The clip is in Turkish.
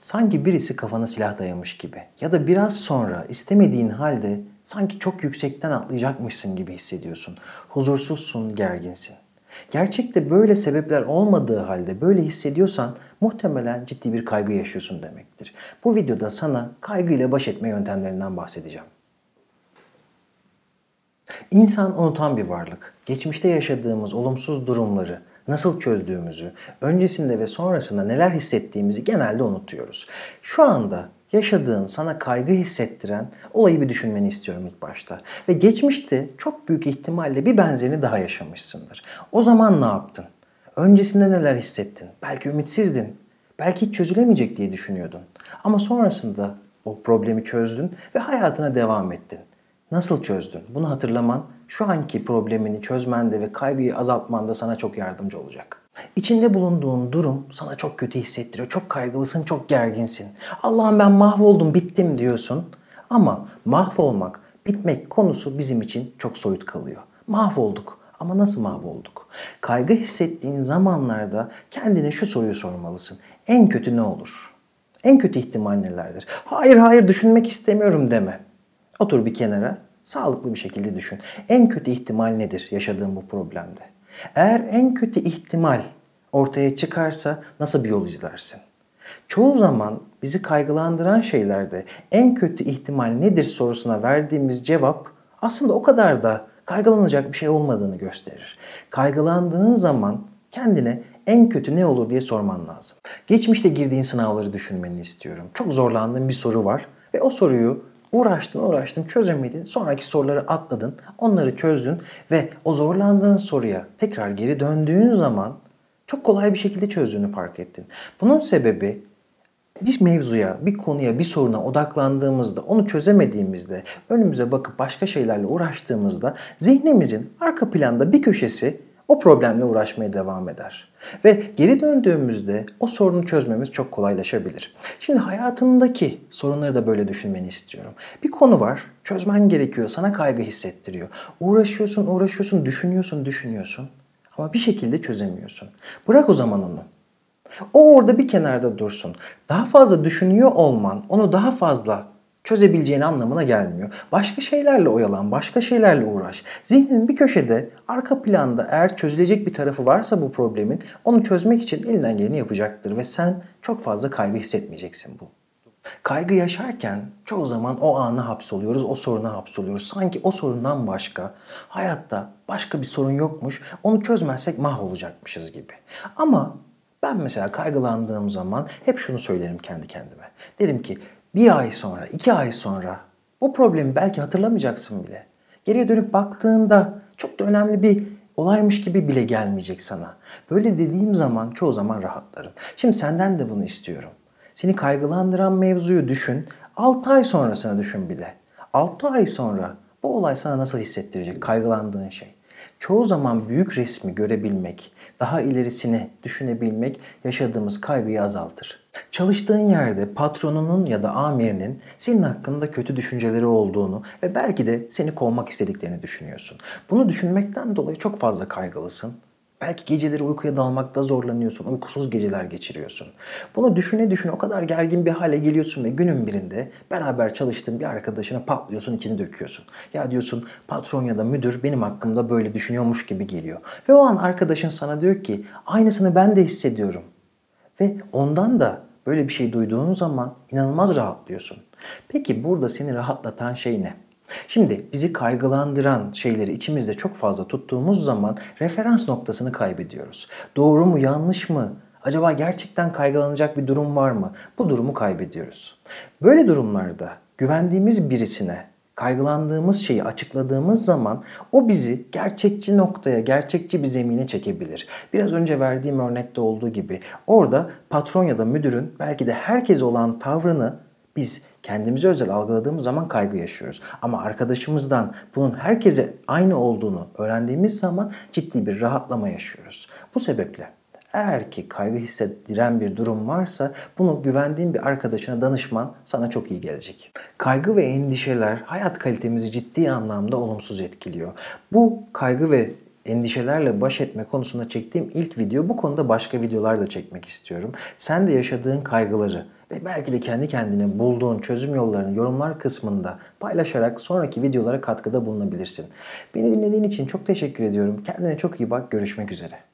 Sanki birisi kafana silah dayamış gibi ya da biraz sonra istemediğin halde sanki çok yüksekten atlayacakmışsın gibi hissediyorsun. Huzursuzsun, gerginsin. Gerçekte böyle sebepler olmadığı halde böyle hissediyorsan muhtemelen ciddi bir kaygı yaşıyorsun demektir. Bu videoda sana kaygıyla baş etme yöntemlerinden bahsedeceğim. İnsan unutan bir varlık. Geçmişte yaşadığımız olumsuz durumları nasıl çözdüğümüzü, öncesinde ve sonrasında neler hissettiğimizi genelde unutuyoruz. Şu anda yaşadığın, sana kaygı hissettiren olayı bir düşünmeni istiyorum ilk başta. Ve geçmişte çok büyük ihtimalle bir benzerini daha yaşamışsındır. O zaman ne yaptın? Öncesinde neler hissettin? Belki ümitsizdin. Belki hiç çözülemeyecek diye düşünüyordun. Ama sonrasında o problemi çözdün ve hayatına devam ettin. Nasıl çözdün? Bunu hatırlaman şu anki problemini çözmende ve kaygıyı azaltmanda sana çok yardımcı olacak. İçinde bulunduğun durum sana çok kötü hissettiriyor. Çok kaygılısın, çok gerginsin. Allah'ım ben mahvoldum, bittim diyorsun. Ama mahvolmak, bitmek konusu bizim için çok soyut kalıyor. Mahvolduk. Ama nasıl mahvolduk? Kaygı hissettiğin zamanlarda kendine şu soruyu sormalısın. En kötü ne olur? En kötü ihtimal nelerdir? Hayır hayır düşünmek istemiyorum deme. Otur bir kenara, sağlıklı bir şekilde düşün. En kötü ihtimal nedir yaşadığın bu problemde? Eğer en kötü ihtimal ortaya çıkarsa nasıl bir yol izlersin? Çoğu zaman bizi kaygılandıran şeylerde en kötü ihtimal nedir sorusuna verdiğimiz cevap aslında o kadar da kaygılanacak bir şey olmadığını gösterir. Kaygılandığın zaman kendine en kötü ne olur diye sorman lazım. Geçmişte girdiğin sınavları düşünmeni istiyorum. Çok zorlandığın bir soru var ve o soruyu Uğraştın uğraştın çözemedin. Sonraki soruları atladın. Onları çözdün ve o zorlandığın soruya tekrar geri döndüğün zaman çok kolay bir şekilde çözdüğünü fark ettin. Bunun sebebi bir mevzuya, bir konuya, bir soruna odaklandığımızda, onu çözemediğimizde, önümüze bakıp başka şeylerle uğraştığımızda zihnimizin arka planda bir köşesi o problemle uğraşmaya devam eder. Ve geri döndüğümüzde o sorunu çözmemiz çok kolaylaşabilir. Şimdi hayatındaki sorunları da böyle düşünmeni istiyorum. Bir konu var, çözmen gerekiyor, sana kaygı hissettiriyor. Uğraşıyorsun, uğraşıyorsun, düşünüyorsun, düşünüyorsun ama bir şekilde çözemiyorsun. Bırak o zaman onu. O orada bir kenarda dursun. Daha fazla düşünüyor olman onu daha fazla çözebileceğin anlamına gelmiyor. Başka şeylerle oyalan, başka şeylerle uğraş. Zihnin bir köşede, arka planda eğer çözülecek bir tarafı varsa bu problemin onu çözmek için elinden geleni yapacaktır ve sen çok fazla kaygı hissetmeyeceksin bu. Kaygı yaşarken çoğu zaman o ana hapsoluyoruz, o soruna hapsoluyoruz. Sanki o sorundan başka hayatta başka bir sorun yokmuş, onu çözmezsek mahvolacakmışız gibi. Ama ben mesela kaygılandığım zaman hep şunu söylerim kendi kendime. Derim ki bir ay sonra, iki ay sonra bu problemi belki hatırlamayacaksın bile. Geriye dönüp baktığında çok da önemli bir olaymış gibi bile gelmeyecek sana. Böyle dediğim zaman çoğu zaman rahatlarım. Şimdi senden de bunu istiyorum. Seni kaygılandıran mevzuyu düşün. 6 ay sonrasını düşün bir de. 6 ay sonra bu olay sana nasıl hissettirecek kaygılandığın şey? Çoğu zaman büyük resmi görebilmek, daha ilerisini düşünebilmek yaşadığımız kaygıyı azaltır. Çalıştığın yerde patronunun ya da amirinin senin hakkında kötü düşünceleri olduğunu ve belki de seni kovmak istediklerini düşünüyorsun. Bunu düşünmekten dolayı çok fazla kaygılısın Belki geceleri uykuya dalmakta zorlanıyorsun, uykusuz geceler geçiriyorsun. Bunu düşüne düşüne o kadar gergin bir hale geliyorsun ve günün birinde beraber çalıştığın bir arkadaşına patlıyorsun, içini döküyorsun. Ya diyorsun patron ya da müdür benim hakkımda böyle düşünüyormuş gibi geliyor. Ve o an arkadaşın sana diyor ki aynısını ben de hissediyorum. Ve ondan da böyle bir şey duyduğun zaman inanılmaz rahatlıyorsun. Peki burada seni rahatlatan şey ne? Şimdi bizi kaygılandıran şeyleri içimizde çok fazla tuttuğumuz zaman referans noktasını kaybediyoruz. Doğru mu yanlış mı? Acaba gerçekten kaygılanacak bir durum var mı? Bu durumu kaybediyoruz. Böyle durumlarda güvendiğimiz birisine kaygılandığımız şeyi açıkladığımız zaman o bizi gerçekçi noktaya, gerçekçi bir zemine çekebilir. Biraz önce verdiğim örnekte olduğu gibi orada patron ya da müdürün belki de herkes olan tavrını biz kendimize özel algıladığımız zaman kaygı yaşıyoruz. Ama arkadaşımızdan bunun herkese aynı olduğunu öğrendiğimiz zaman ciddi bir rahatlama yaşıyoruz. Bu sebeple eğer ki kaygı hissettiren bir durum varsa bunu güvendiğin bir arkadaşına danışman sana çok iyi gelecek. Kaygı ve endişeler hayat kalitemizi ciddi anlamda olumsuz etkiliyor. Bu kaygı ve endişelerle baş etme konusunda çektiğim ilk video. Bu konuda başka videolar da çekmek istiyorum. Sen de yaşadığın kaygıları ve belki de kendi kendine bulduğun çözüm yollarını yorumlar kısmında paylaşarak sonraki videolara katkıda bulunabilirsin. Beni dinlediğin için çok teşekkür ediyorum. Kendine çok iyi bak. Görüşmek üzere.